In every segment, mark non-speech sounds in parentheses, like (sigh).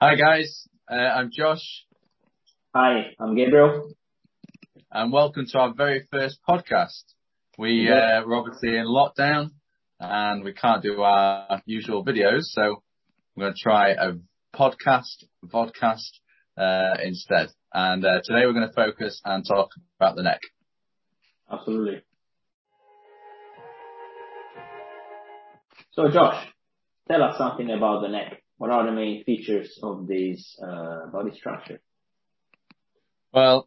Hi, guys. uh, I'm Josh. Hi, I'm Gabriel. And welcome to our very first podcast. We Yeah. We're obviously in lockdown, and we can't do our usual videos, so we're gonna try a podcast, vodcast, uh, instead. And uh, today we're gonna focus and talk about the neck. Absolutely. So Josh, tell us something about the neck. What are the main features of this uh, body structure? Well,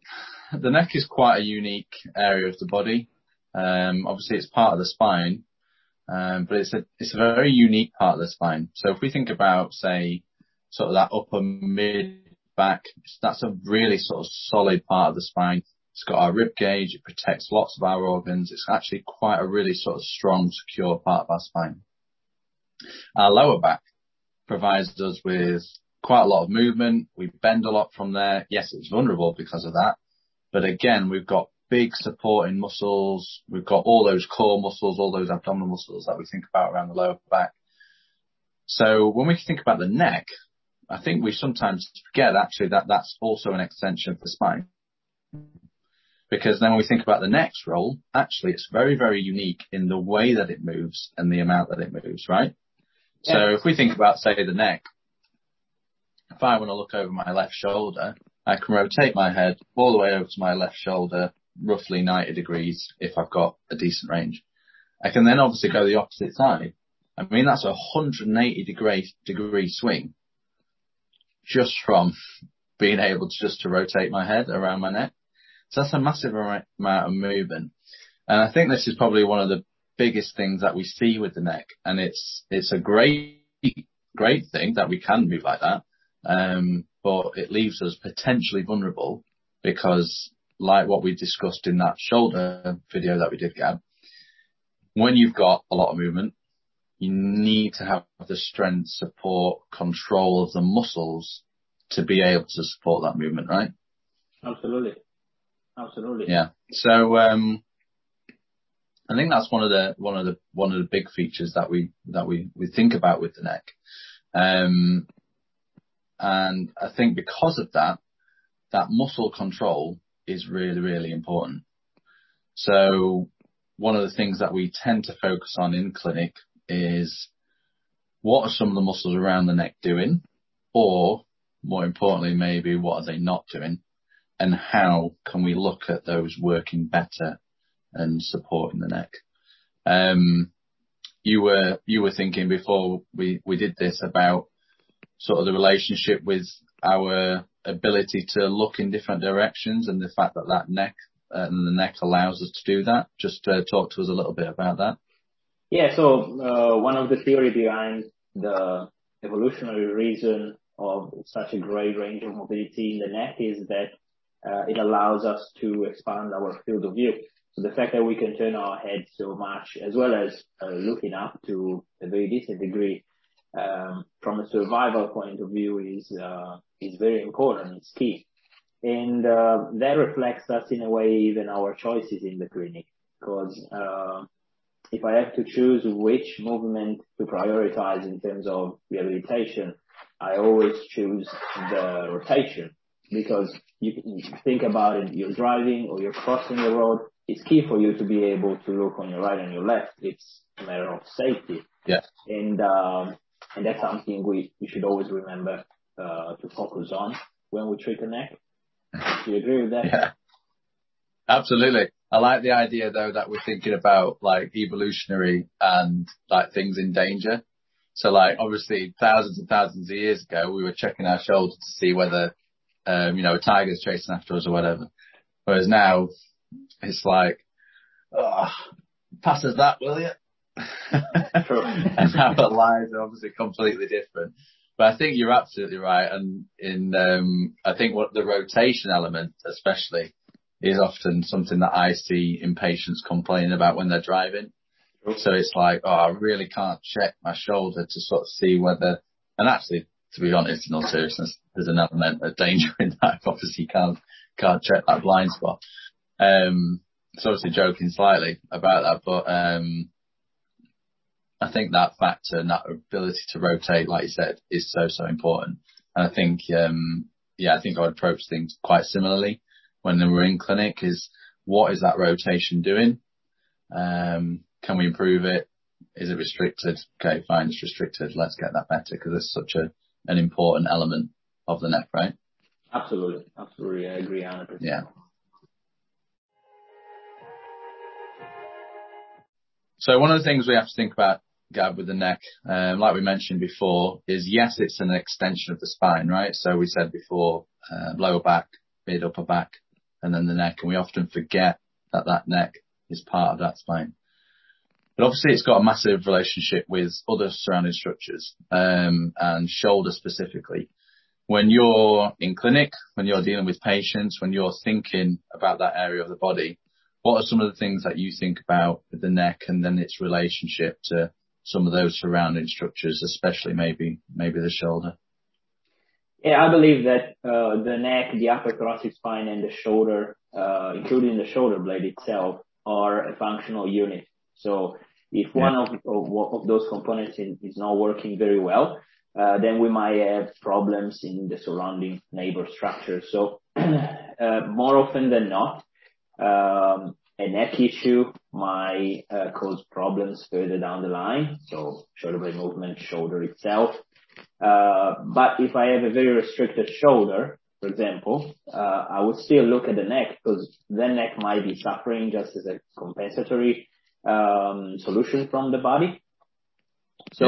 the neck is quite a unique area of the body. Um, obviously it's part of the spine, um, but it's a it's a very unique part of the spine. So if we think about, say, sort of that upper mid-back, that's a really sort of solid part of the spine. It's got our rib cage. It protects lots of our organs. It's actually quite a really sort of strong, secure part of our spine. Our lower back provides us with quite a lot of movement. We bend a lot from there. Yes, it's vulnerable because of that, but again, we've got big supporting muscles. We've got all those core muscles, all those abdominal muscles that we think about around the lower back. So when we think about the neck, I think we sometimes forget actually that that's also an extension of the spine. Because then when we think about the neck's role, actually it's very, very unique in the way that it moves and the amount that it moves, right? Yeah. If we think about, say, the neck, if I wanna look over my left shoulder, I can rotate my head all the way over to my left shoulder, roughly 90 degrees if I've got a decent range. I can then obviously go the opposite side. I mean, that's a 180-degree swing just from being able to just to rotate my head around my neck. So that's a massive amount of movement. And I think this is probably one of the biggest things that we see with the neck, and it's it's a great great thing that we can move like that. Um, but it leaves us potentially vulnerable because like what we discussed in that shoulder video that we did, Gab, when you've got a lot of movement, you need to have the strength, support, control of the muscles to be able to support that movement, right? Absolutely. Absolutely. Yeah. I think that's one of the one of the one of the big features that we that we we think about with the neck. Um and I think because of that that muscle control is really really important. So one of the things that we tend to focus on in clinic is what are some of the muscles around the neck doing? Or more importantly, maybe what are they not doing, and how can we look at those working better and support in the neck? Um, you were you were thinking before we we did this about sort of the relationship with our ability to look in different directions and the fact that that neck uh, and the neck allows us to do that. Just uh, talk to us a little bit about that. Yeah. So uh, one of the theory behind the evolutionary reason of such a great range of mobility in the neck is that uh, it allows us to expand our field of view. The fact that we can turn our head so much as well as uh, looking up to a very decent degree um, from a survival point of view is uh is very important. It's key. And uh, that reflects us in a way, even our choices in the clinic. 'Cause uh, if I have to choose which movement to prioritize in terms of rehabilitation, I always choose the rotation. Because you think about it, you're driving or you're crossing the road, it's key for you to be able to look on your right and your left. It's a matter of safety. Yeah. And um, and that's something we should always remember uh, to focus on when we treat the neck. Do you agree with that? Yeah. Absolutely. I like the idea, though, that we're thinking about, like, evolutionary and, like, things in danger. So like, obviously thousands and thousands of years ago, we were checking our shoulders to see whether, um, you know, a tiger's chasing after us or whatever. Whereas now it's like, "Ugh, pass us that, will you?" True. Our lives are obviously completely different. But I think you're absolutely right. And in, um, I think what the rotation element especially is often something that I see in patients complaining about when they're driving. True. It's like, "Oh, I really can't check my shoulder to sort of see whether." And actually, to be honest, in all seriousness, there's an element of danger in that. (laughs) Obviously, you can't, can't check that blind spot. Obviously joking slightly about that, but um, I think that factor and that ability to rotate, like you said, is so so important. And I think, um, yeah, I think I would approach things quite similarly when we're in clinic is what is that rotation doing? Um, can we improve it? Is it restricted? Okay, fine, it's restricted. Let's get that better because it's such a, an important element of the neck, right? Absolutely. Absolutely. I agree 100%. Yeah. So one of the things we have to think about, Gab, with the neck, um, like we mentioned before, is yes, it's an extension of the spine, right? So we said before, uh, lower back, mid upper back, and then the neck, and we often forget that that neck is part of that spine. But obviously it's got a massive relationship with other surrounding structures, um, and shoulder specifically. When you're in clinic, when you're dealing with patients, when you're thinking about that area of the body, what are some of the things that you think about with the neck and then its relationship to some of those surrounding structures, especially maybe maybe the shoulder? Yeah, I believe that uh, the neck, the upper thoracic spine, and the shoulder, uh, including the shoulder blade itself, are a functional unit. So if one of, of, of those components is, is, not working very well, uh, then we might have problems in the surrounding neighbor structure. So (clears throat) uh, more often than not, a neck issue might uh, cause problems further down the line, so shoulder blade movement, shoulder itself. Uh, but if I have a very restricted shoulder, for example, uh, I would still look at the neck because the neck might be suffering just as a compensatory um, solution from the body. So,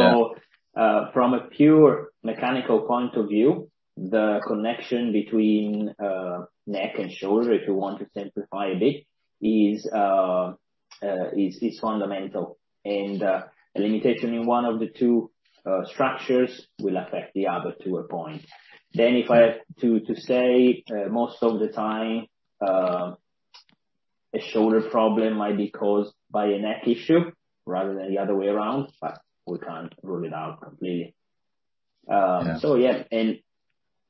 yeah. uh, from a pure mechanical point of view, the connection between uh, neck and shoulder, if you want to simplify a bit, is uh, uh, is, is fundamental, and uh, a limitation in one of the two uh, structures will affect the other to a point. Then, if I have to to say, uh, most of the time, uh, a shoulder problem might be caused by a neck issue rather than the other way around, but we can't rule it out completely. Um, so yeah.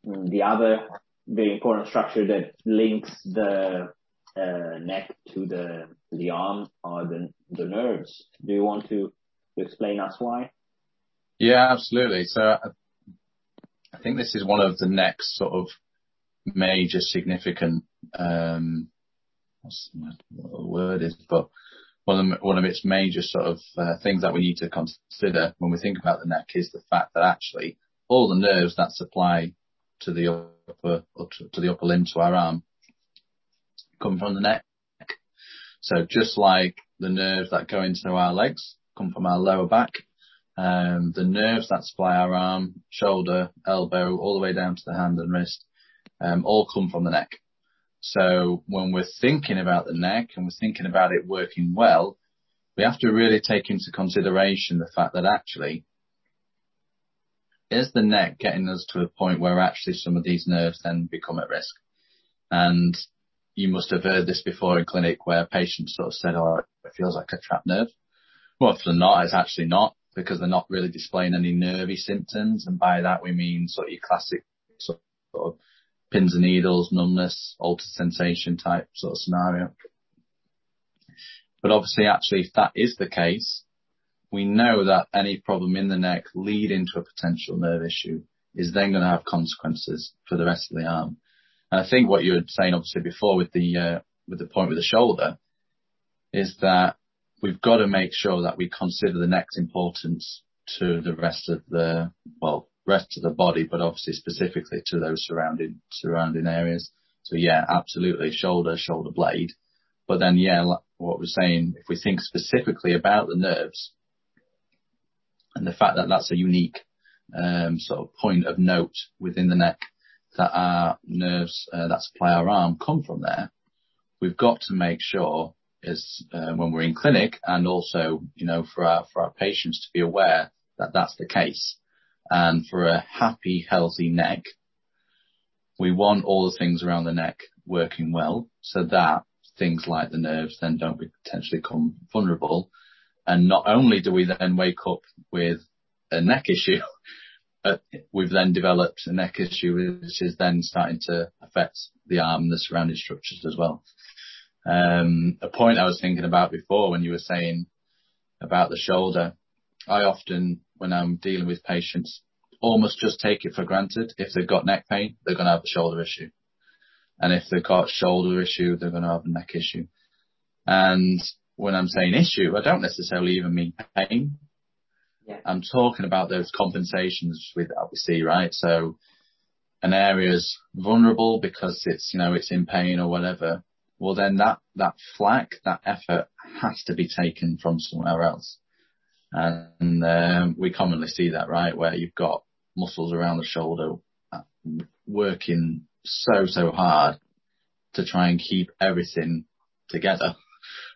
And the other very important structure that links the uh, neck to the the arm are the the nerves. Do you want to, to explain us why? Yeah, absolutely. So I, I think this is one of the next sort of major significant um, what's what the word is, but one of, one of its major sort of uh, things that we need to consider when we think about the neck is the fact that actually all the nerves that supply to the upper to, to the upper limb to our arm come from the neck. So just like the nerves that go into our legs come from our lower back, um, the nerves that supply our arm, shoulder, elbow, all the way down to the hand and wrist, um, all come from the neck. So when we're thinking about the neck and we're thinking about it working well, we have to really take into consideration the fact that actually is the neck getting us to a point where actually some of these nerves then become at risk? And you must have heard this before in clinic where patients sort of said, oh, it feels like a trapped nerve. Well, if they're not, it's actually not because they're not really displaying any nervy symptoms. And by that we mean sort of your classic sort of pins and needles, numbness, altered sensation type sort of scenario. But obviously actually if that is the case, we know that any problem in the neck leading to a potential nerve issue is then going to have consequences for the rest of the arm. And I think what you were saying obviously before with the uh, with the point with the shoulder is that we've got to make sure that we consider the neck's importance to the rest of the well rest of the body, but obviously specifically to those surrounding surrounding areas. So yeah, absolutely shoulder, shoulder blade. But then yeah, what we're saying, if we think specifically about the nerves and the fact that that's a unique um, sort of point of note within the neck, that our nerves uh, that supply our arm come from there, we've got to make sure is uh, when we're in clinic and also, you know, for our, for our patients to be aware that that's the case. And for a happy, healthy neck, we want all the things around the neck working well so that things like the nerves then don't potentially become vulnerable. And not only do we then wake up with a neck issue, (laughs) we've then developed a neck issue, which is then starting to affect the arm and the surrounding structures as well. Um, a point I was thinking about before when you were saying about the shoulder, I often, when I'm dealing with patients, almost just take it for granted. If they've got neck pain, they're going to have a shoulder issue. And if they've got shoulder issue, they're going to have a neck issue. And when I'm saying issue, I don't necessarily even mean pain. Yeah. I'm talking about those compensations with that we see, right? So an area's vulnerable because it's, you know, it's in pain or whatever. Well, then that, that flack, that effort has to be taken from somewhere else. And um, we commonly see that, right, where you've got muscles around the shoulder uh, working so, so hard to try and keep everything together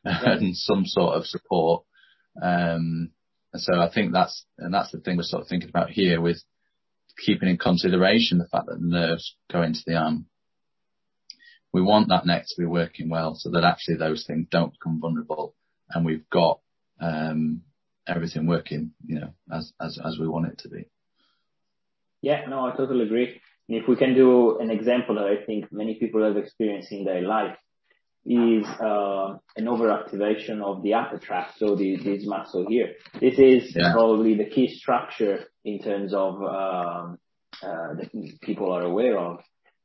yeah. (laughs) and some sort of support. Um, and so I think that's, and that's the thing we're sort of thinking about here with keeping in consideration the fact that the nerves go into the arm. We want that neck to be working well so that actually those things don't become vulnerable and we've got, um, everything working, you know, as, as, as we want it to be. Yeah, no, I totally agree. If we can do an example that I think many people have experienced in their life is uh, an overactivation of the upper trap, so the, this muscle here. This is yeah. probably the key structure in terms of um, uh, that people are aware of.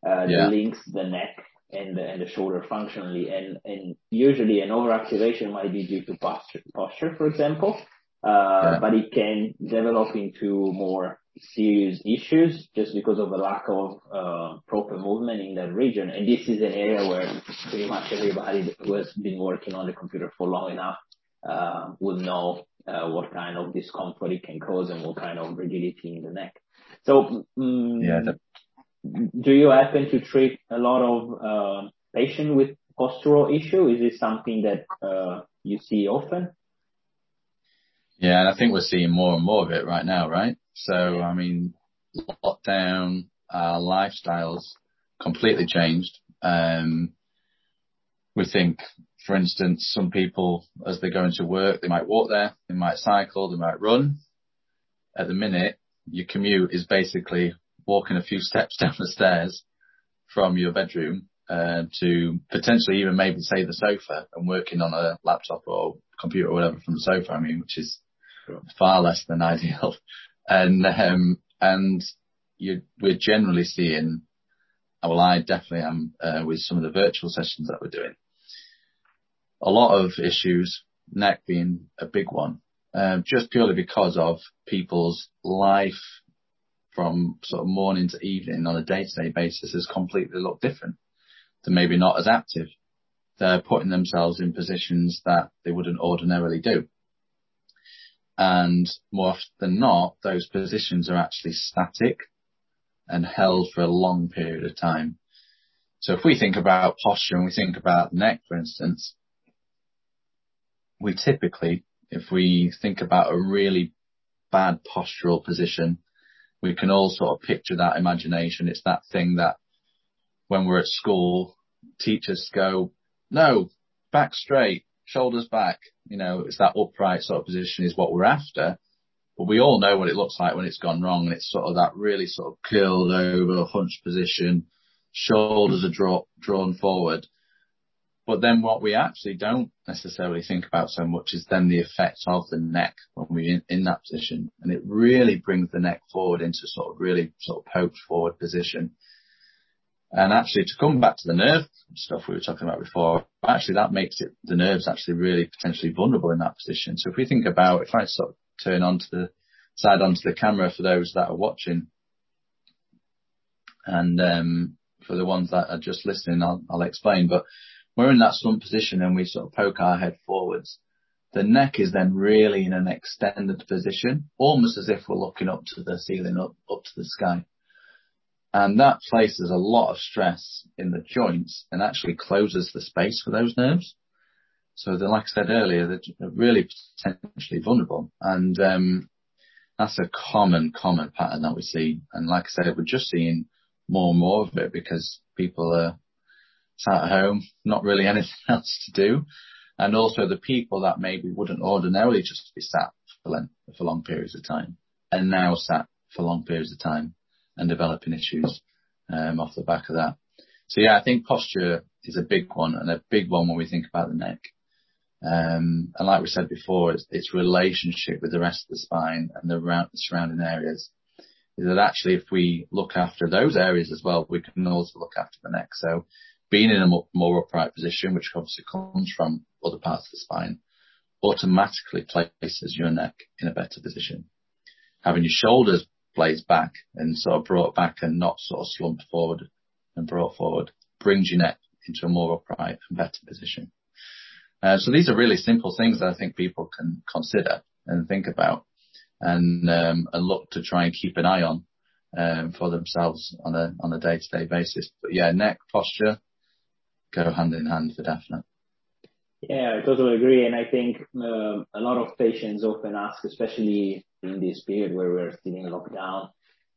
Uh, yeah. links the neck and the, and the shoulder functionally, and and usually an overactivation might be due to posture, posture for example, uh, yeah. but it can develop into more serious issues just because of the lack of uh, proper movement in that region. And this is an area where pretty much everybody who has been working on the computer for long enough uh, will know uh, what kind of discomfort it can cause and what kind of rigidity in the neck. So, um, yeah, that... do you happen to treat a lot of uh, patients with postural issue? Is this something that uh, you see often? Yeah, and I think we're seeing more and more of it right now, right? So, I mean, lockdown, our lifestyles completely changed. Um, we think, for instance, some people, as they go into work, they might walk there, they might cycle, they might run. At the minute, your commute is basically walking a few (laughs) steps down the stairs from your bedroom uh, to potentially even maybe say the sofa and working on a laptop or computer or whatever from the sofa. I mean, which is far less than (laughs) ideal. And, um, and you, we're generally seeing, well, I definitely am, uh, with some of the virtual sessions that we're doing. A lot of issues, neck being a big one, um, just purely because of people's life from sort of morning to evening on a day-to-day basis has completely looked different. They're maybe not as active. They're putting themselves in positions that they wouldn't ordinarily do. And more often than not, those positions are actually static and held for a long period of time. So if we think about posture and we think about neck, for instance, we typically, if we think about a really bad postural position, we can all sort of picture that imagination. It's that thing that when we're at school, teachers go, no, back straight, shoulders back, you know, it's that upright sort of position is what we're after. But we all know what it looks like when it's gone wrong and it's sort of that really sort of curled over, hunched position, shoulders are draw, drawn forward. But then what we actually don't necessarily think about so much is then the effect of the neck when we're in, in that position. And it really brings the neck forward into sort of really sort of poked forward position. And actually to come back to the nerve stuff we were talking about before, actually that makes it, the nerves actually really potentially vulnerable in that position. So if we think about, if I sort of turn onto the side onto the camera for those that are watching and, um, for the ones that are just listening, I'll, I'll explain, but we're in that slump position and we sort of poke our head forwards. The neck is then really in an extended position, almost as if we're looking up to the ceiling, up, up to the sky. And that places a lot of stress in the joints and actually closes the space for those nerves. So they're, like I said earlier, they're really potentially vulnerable. And, um, that's a common, common pattern that we see. And like I said, we're just seeing more and more of it because people are sat at home, not really (laughs) anything else to do. And also the people that maybe wouldn't ordinarily just be sat for, for long periods of time and now sat for long periods of time and developing issues um, off the back of that. So yeah, I think posture is a big one and a big one when we think about the neck. Um, and like we said before, it's, relationship with the rest of the spine and the surrounding areas. is that actually if we look after those areas as well, we can also look after the neck. So being in a more upright position, which obviously comes from other parts of the spine, automatically places your neck in a better position. Having your shoulders blades back and sort of brought back and not sort of slumped forward and brought forward your neck into a more upright and better position. Uh, so these are really simple things that I think people can consider and think about and, um, and look to try and keep an eye on, um, for themselves on a, on a day to day basis. But yeah, neck posture go hand in hand for definite. Yeah, I totally agree. And I think um, a lot of patients often ask, especially in this period where we're still in lockdown,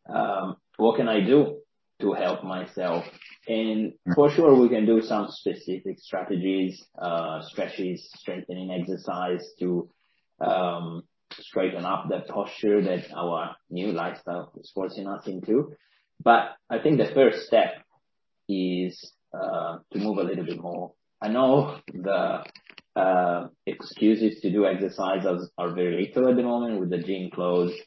um, what can I do to help myself? And for sure, we can do some specific strategies, uh, stretches, strengthening exercise to um, straighten up the posture that our new lifestyle is forcing us into. But I think the first step is uh, to move a little bit more I know the uh, excuses to do exercises are very little at the moment with the gym closed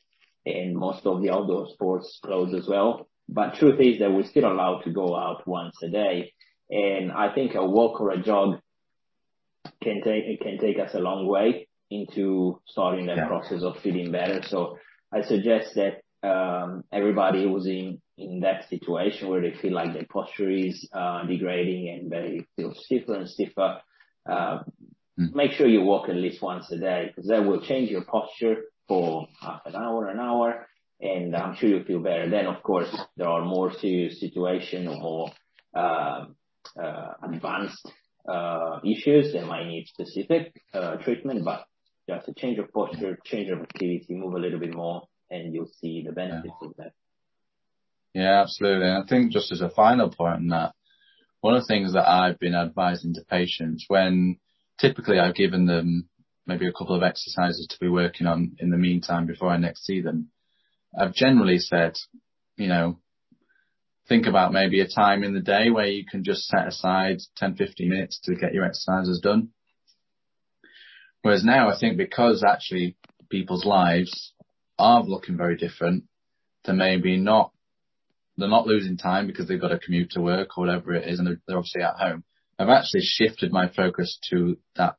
and most of the outdoor sports closed as well. But truth is that we're still allowed to go out once a day. And I think a walk or a jog can take, it can take us a long way into starting that process of feeling better. So I suggest that um, everybody who's in, in that situation where they feel like their posture is uh, degrading and they feel stiffer and stiffer, uh, mm. make sure you walk at least once a day because that will change your posture for half an hour, an hour, and I'm sure you'll feel better. Then, of course, there are more serious situations or more uh, uh, advanced uh, issues that might need specific uh, treatment, but just a change of posture, change of activity, move a little bit more, and you'll see the benefits of that. Yeah, absolutely. And I think just as a final point on that, one of the things that I've been advising to patients when typically I've given them maybe a couple of exercises to be working on in the meantime before I next see them, I've generally said, you know, think about maybe a time in the day where you can just set aside 10, 15 minutes to get your exercises done. Whereas now I think because actually people's lives are looking very different to maybe not, they're not losing time because they've got a commute to work or whatever it is and they're, they're obviously at home. I've actually shifted my focus to that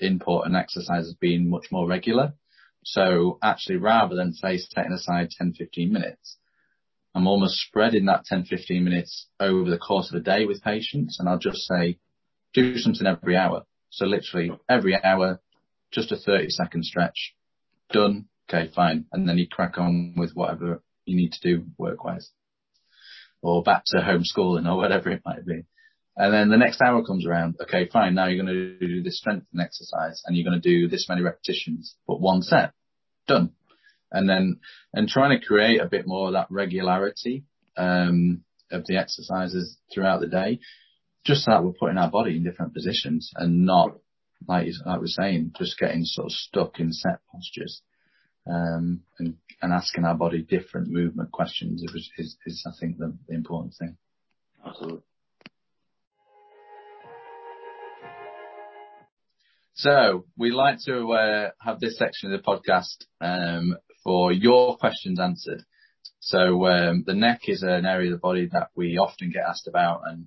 input and exercises being much more regular. So actually rather than say setting aside 10, 15 minutes, I'm almost spreading that 10, 15 minutes over the course of a day with patients and I'll just say, do something every hour. So literally every hour, just a 30 second stretch. Done okay, fine. And then you crack on with whatever you need to do work wise or back to homeschooling or whatever it might be. And then the next hour comes around. Okay, fine. Now you're going to do this strengthening exercise and you're going to do this many repetitions, but one set done. And then, and trying to create a bit more of that regularity, um, of the exercises throughout the day, just so that we're putting our body in different positions and not, like, like we're saying, just getting sort of stuck in set postures and, and asking our body different movement questions is, is, is I think the, the important thing. Absolutely. So we like to uh, have this section of the podcast um, for your questions answered. So um, the neck is an area of the body that we often get asked about and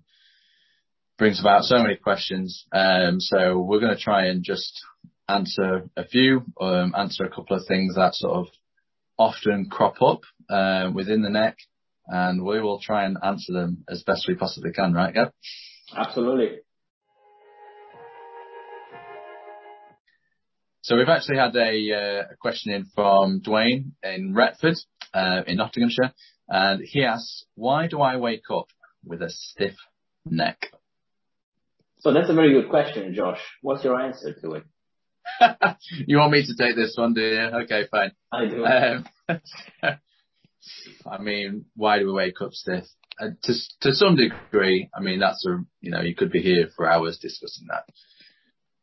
brings about so many questions. Um, so we're going to try and just answer a few, um, answer a couple of things that sort of often crop up uh, within the neck, and we will try and answer them as best we possibly can, right, Gab? Absolutely. So we've actually had a, uh, a question in from Dwayne in Retford, uh, in Nottinghamshire, and he asks, why do I wake up with a stiff neck? So that's a very good question, Josh. What's your answer to it? (laughs) you want me to take this one, do you? Okay, fine. I do. Um, (laughs) I mean, why do we wake up stiff? Uh, to to some degree, I mean that's a you know you could be here for hours discussing that.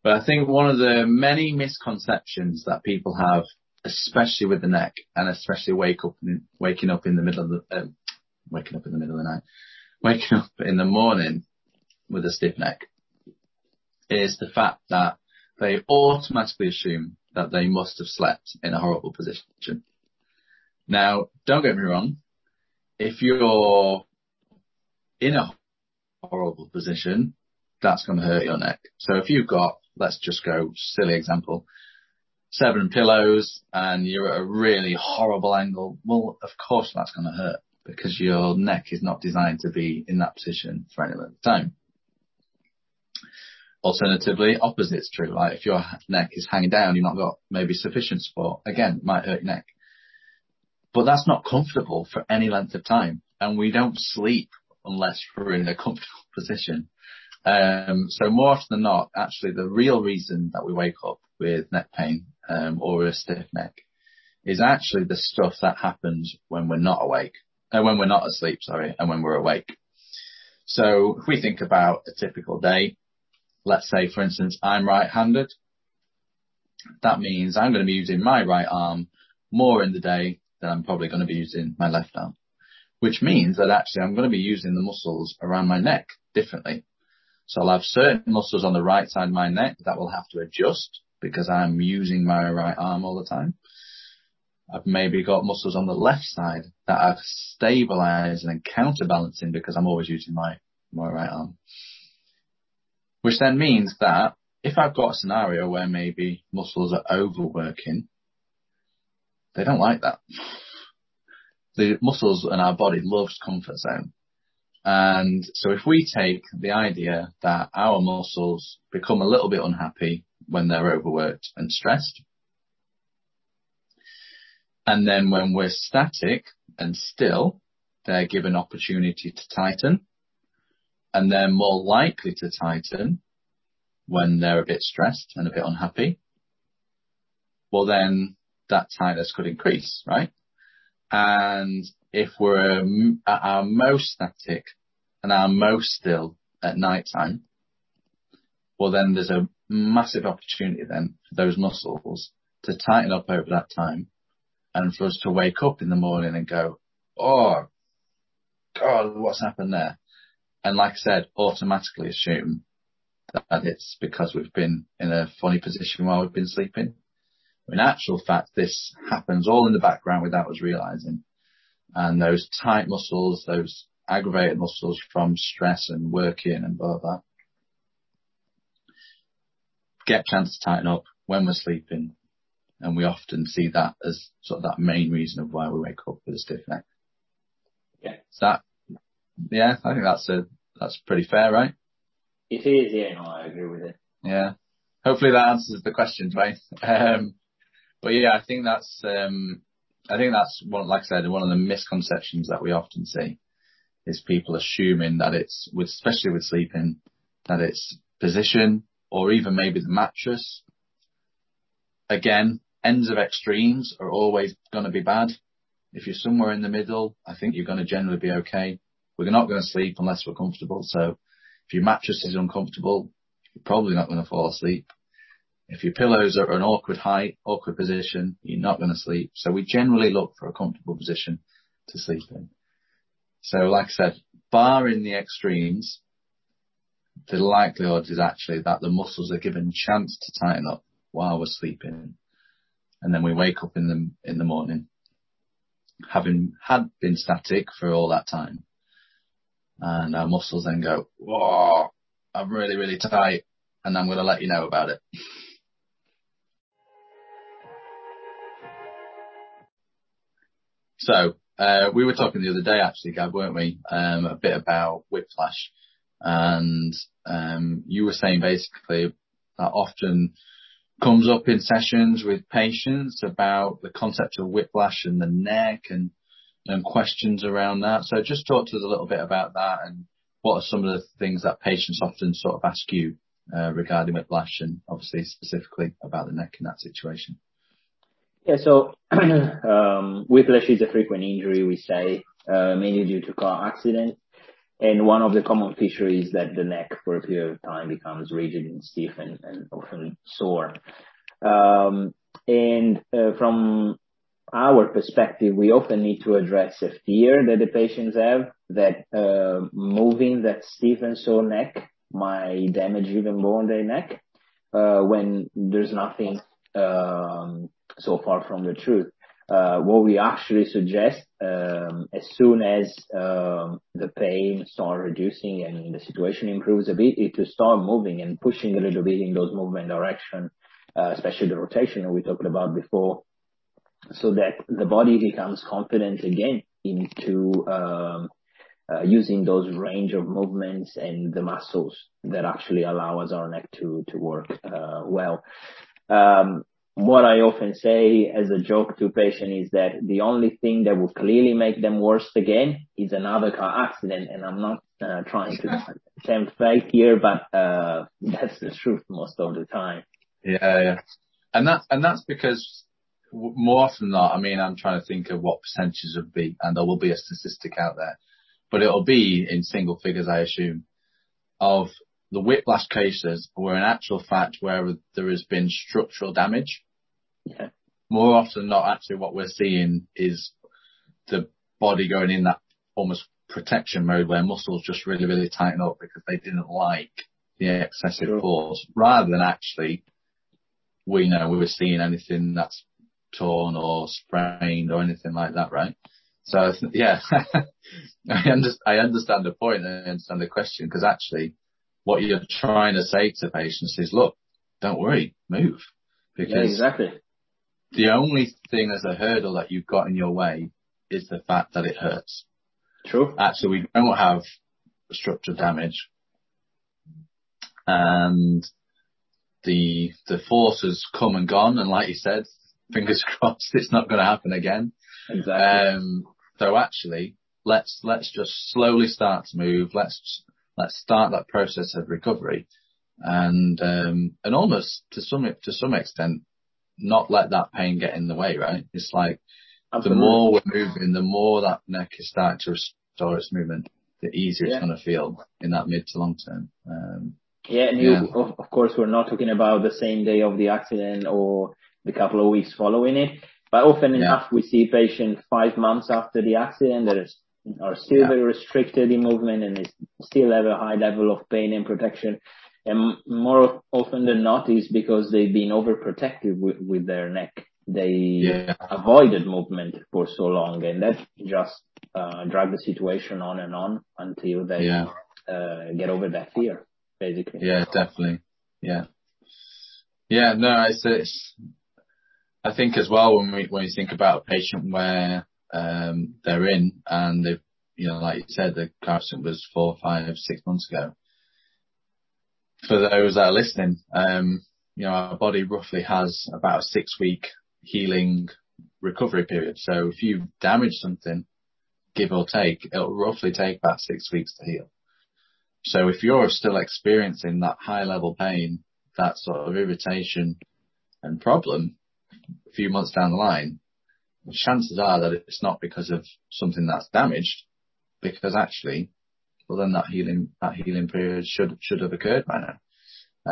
But I think one of the many misconceptions that people have, especially with the neck, and especially wake up in, waking up in the middle of the um, waking up in the middle of the night, waking up in the morning with a stiff neck, is the fact that they automatically assume that they must have slept in a horrible position. Now, don't get me wrong. If you're in a horrible position, that's going to hurt your neck. So if you've got, let's just go silly example, seven pillows and you're at a really horrible angle, well, of course that's going to hurt because your neck is not designed to be in that position for any length of time. Alternatively, opposite's true. Like if your neck is hanging down, you've not got maybe sufficient support. Again, might hurt your neck. But that's not comfortable for any length of time. And we don't sleep unless we're in a comfortable (laughs) position. Um, so more often than not, actually the real reason that we wake up with neck pain, um, or a stiff neck is actually the stuff that happens when we're not awake, uh, when we're not asleep, sorry, and when we're awake. So if we think about a typical day, let's say for instance, I'm right-handed. That means I'm going to be using my right arm more in the day than I'm probably going to be using my left arm, which means that actually I'm going to be using the muscles around my neck differently. So I'll have certain muscles on the right side of my neck that will have to adjust because I'm using my right arm all the time. I've maybe got muscles on the left side that are stabilizing and counterbalancing because I'm always using my, my right arm. Which then means that if I've got a scenario where maybe muscles are overworking, they don't like that. The muscles in our body loves comfort zone. And so if we take the idea that our muscles become a little bit unhappy when they're overworked and stressed, and then when we're static and still, they're given opportunity to tighten, and they're more likely to tighten when they're a bit stressed and a bit unhappy. Well, then that tightness could increase, right? And if we're mm, at our most static and our most still at night time, well then there's a massive opportunity then for those muscles to tighten up over that time and for us to wake up in the morning and go, oh, God, what's happened there? And like I said, automatically assume that it's because we've been in a funny position while we've been sleeping. In actual fact, this happens all in the background without us realizing. And those tight muscles, those aggravated muscles from stress and working and blah, blah, get a chance to tighten up when we're sleeping. And we often see that as sort of that main reason of why we wake up with a stiff neck. Yeah. Is that, yeah, I think that's a, that's pretty fair, right? It is, yeah, no, I agree with it. Yeah. Hopefully that answers the question, right? (laughs) Um, but yeah, I think that's, um, I think that's one, like I said, one of the misconceptions that we often see is people assuming that it's with, especially with sleeping, that it's position or even maybe the mattress. Again, ends of extremes are always going to be bad. If you're somewhere in the middle, I think you're going to generally be okay. We're not going to sleep unless we're comfortable. So if your mattress is uncomfortable, you're probably not going to fall asleep. If your pillows are an awkward height, awkward position, you're not going to sleep. So we generally look for a comfortable position to sleep in. So like I said, barring the extremes, the likelihood is actually that the muscles are given chance to tighten up while we're sleeping. And then we wake up in the, in the morning having had been static for all that time. And our muscles then go, whoa, I'm really, really tight and I'm going to let you know about it. So uh, we were talking the other day, actually, Gab, weren't we? Um, a bit about whiplash, and um, you were saying basically that often comes up in sessions with patients about the concept of whiplash and the neck and and questions around that. So just talk to us a little bit about that and what are some of the things that patients often sort of ask you uh, regarding whiplash and obviously specifically about the neck in that situation. Yeah, so (clears throat) um, whiplash is a frequent injury, we say, uh, mainly due to car accident. And one of the common features is that the neck for a period of time becomes rigid and stiff and, and often sore. Um, and uh, from our perspective, we often need to address a fear that the patients have that uh, moving that stiff and sore neck might damage even more their neck uh, when there's nothing um, so far from the truth. uh, what we actually suggest, um, as soon as um, the pain start reducing and the situation improves a bit, is to start moving and pushing a little bit in those movement direction, uh, especially the rotation we talked about before, so that the body becomes confident again into um, uh, using those range of movements and the muscles that actually allow us our neck to to work uh, well. Um, what I often say as a joke to patients is that the only thing that will clearly make them worse again is another car accident. And I'm not uh, trying to tempt fate here, but uh, that's the truth most of the time. Yeah, yeah. And that and that's because more often than not, I mean, I'm trying to think of what percentages would be, and there will be a statistic out there, but it'll be in single figures, I assume, of the whiplash cases where in actual fact where there has been structural damage yeah. More often than not, actually what we're seeing is the body going in that almost protection mode where muscles just really, really tighten up because they didn't like the excessive sure. force rather than actually we know we were seeing anything that's torn or sprained or anything like that, right? So (laughs) yeah, I, understand, I understand the point and I understand the question because actually what you're trying to say to patients is, look, don't worry, move. Because yeah, exactly the only thing as a hurdle that you've got in your way is the fact that it hurts. True. Actually, we don't have structural damage. And the, the force has come and gone. And like you said, fingers (laughs) crossed it's not going to happen again. Exactly. Um, so actually, let's, let's just slowly start to move. Let's, let's start that process of recovery. And, um, and almost to some, to some extent, not let that pain get in the way, right? It's like Absolutely. the more we're moving, the more that neck is starting to restore its movement, the easier yeah. it's going to feel in that mid to long term. Um, yeah, and yeah. You, of, of course, we're not talking about the same day of the accident or the couple of weeks following it, but often yeah. enough we see patients five months after the accident that is, are still very restricted in movement and still have a high level of pain and protection and more often than not is because they've been overprotective with, with their neck. They yeah. avoided movement for so long, and that just uh, drag the situation on and on until they yeah. uh, get over that fear, basically. Yeah, definitely. Yeah. Yeah, no, it's, it's, I think as well when we, when you think about a patient where, um, they're in and they've, you know, like you said, the car accident was four, five, six months ago for those that are listening, um, you know, our body roughly has about a six week healing recovery period. So if you damage something, give or take, it'll roughly take about six weeks to heal. So if you're still experiencing that high level pain, that sort of irritation and problem few months down the line, chances are that it's not because of something that's damaged, because actually well then that healing that healing period should should have occurred by now.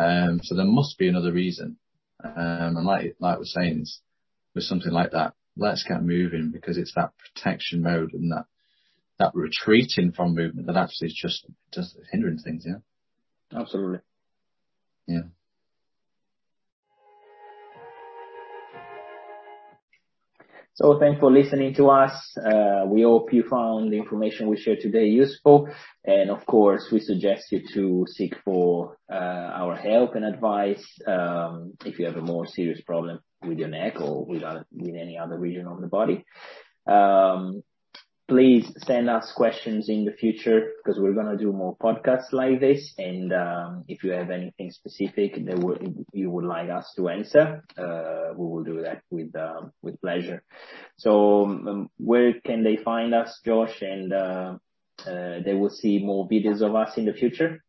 Um, so there must be another reason. Um, and like like we're saying, with something like that, let's get moving because it's that protection mode and that that retreating from movement that actually is just just hindering things. Yeah. Absolutely. Yeah. Thanks for listening to us. Uh, we hope you found the information we shared today useful. And of course, we suggest you to seek for uh, our help and advice um, if you have a more serious problem with your neck or with, any other region of the body. Please send us questions in the future because we're to do more podcasts like this. And um, if you have anything specific that you would like us to answer, uh, we will do that with um, with pleasure. So um, where can they find us, Josh? And uh, uh, they will see more videos of us in the future.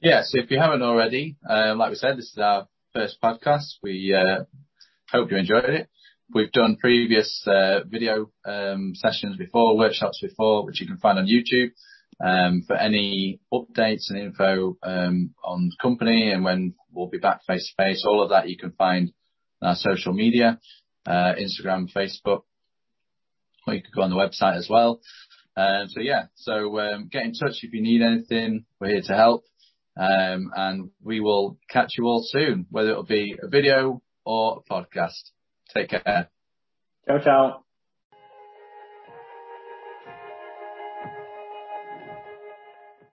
Yeah. So if you haven't already, like we said, this is our first podcast. We uh, hope you enjoyed it. We've done previous uh, video um, sessions before, workshops before, which you can find on YouTube. Um, for any updates and info um, on the company and when we'll be back face to face, all of that you can find on our social media, uh, Instagram, Facebook, or you could go on the website as well. So yeah, so um, get in touch if you need anything. We're here to help, um, and we will catch you all soon, whether it'll be a video or a podcast. Take care. Ciao, ciao.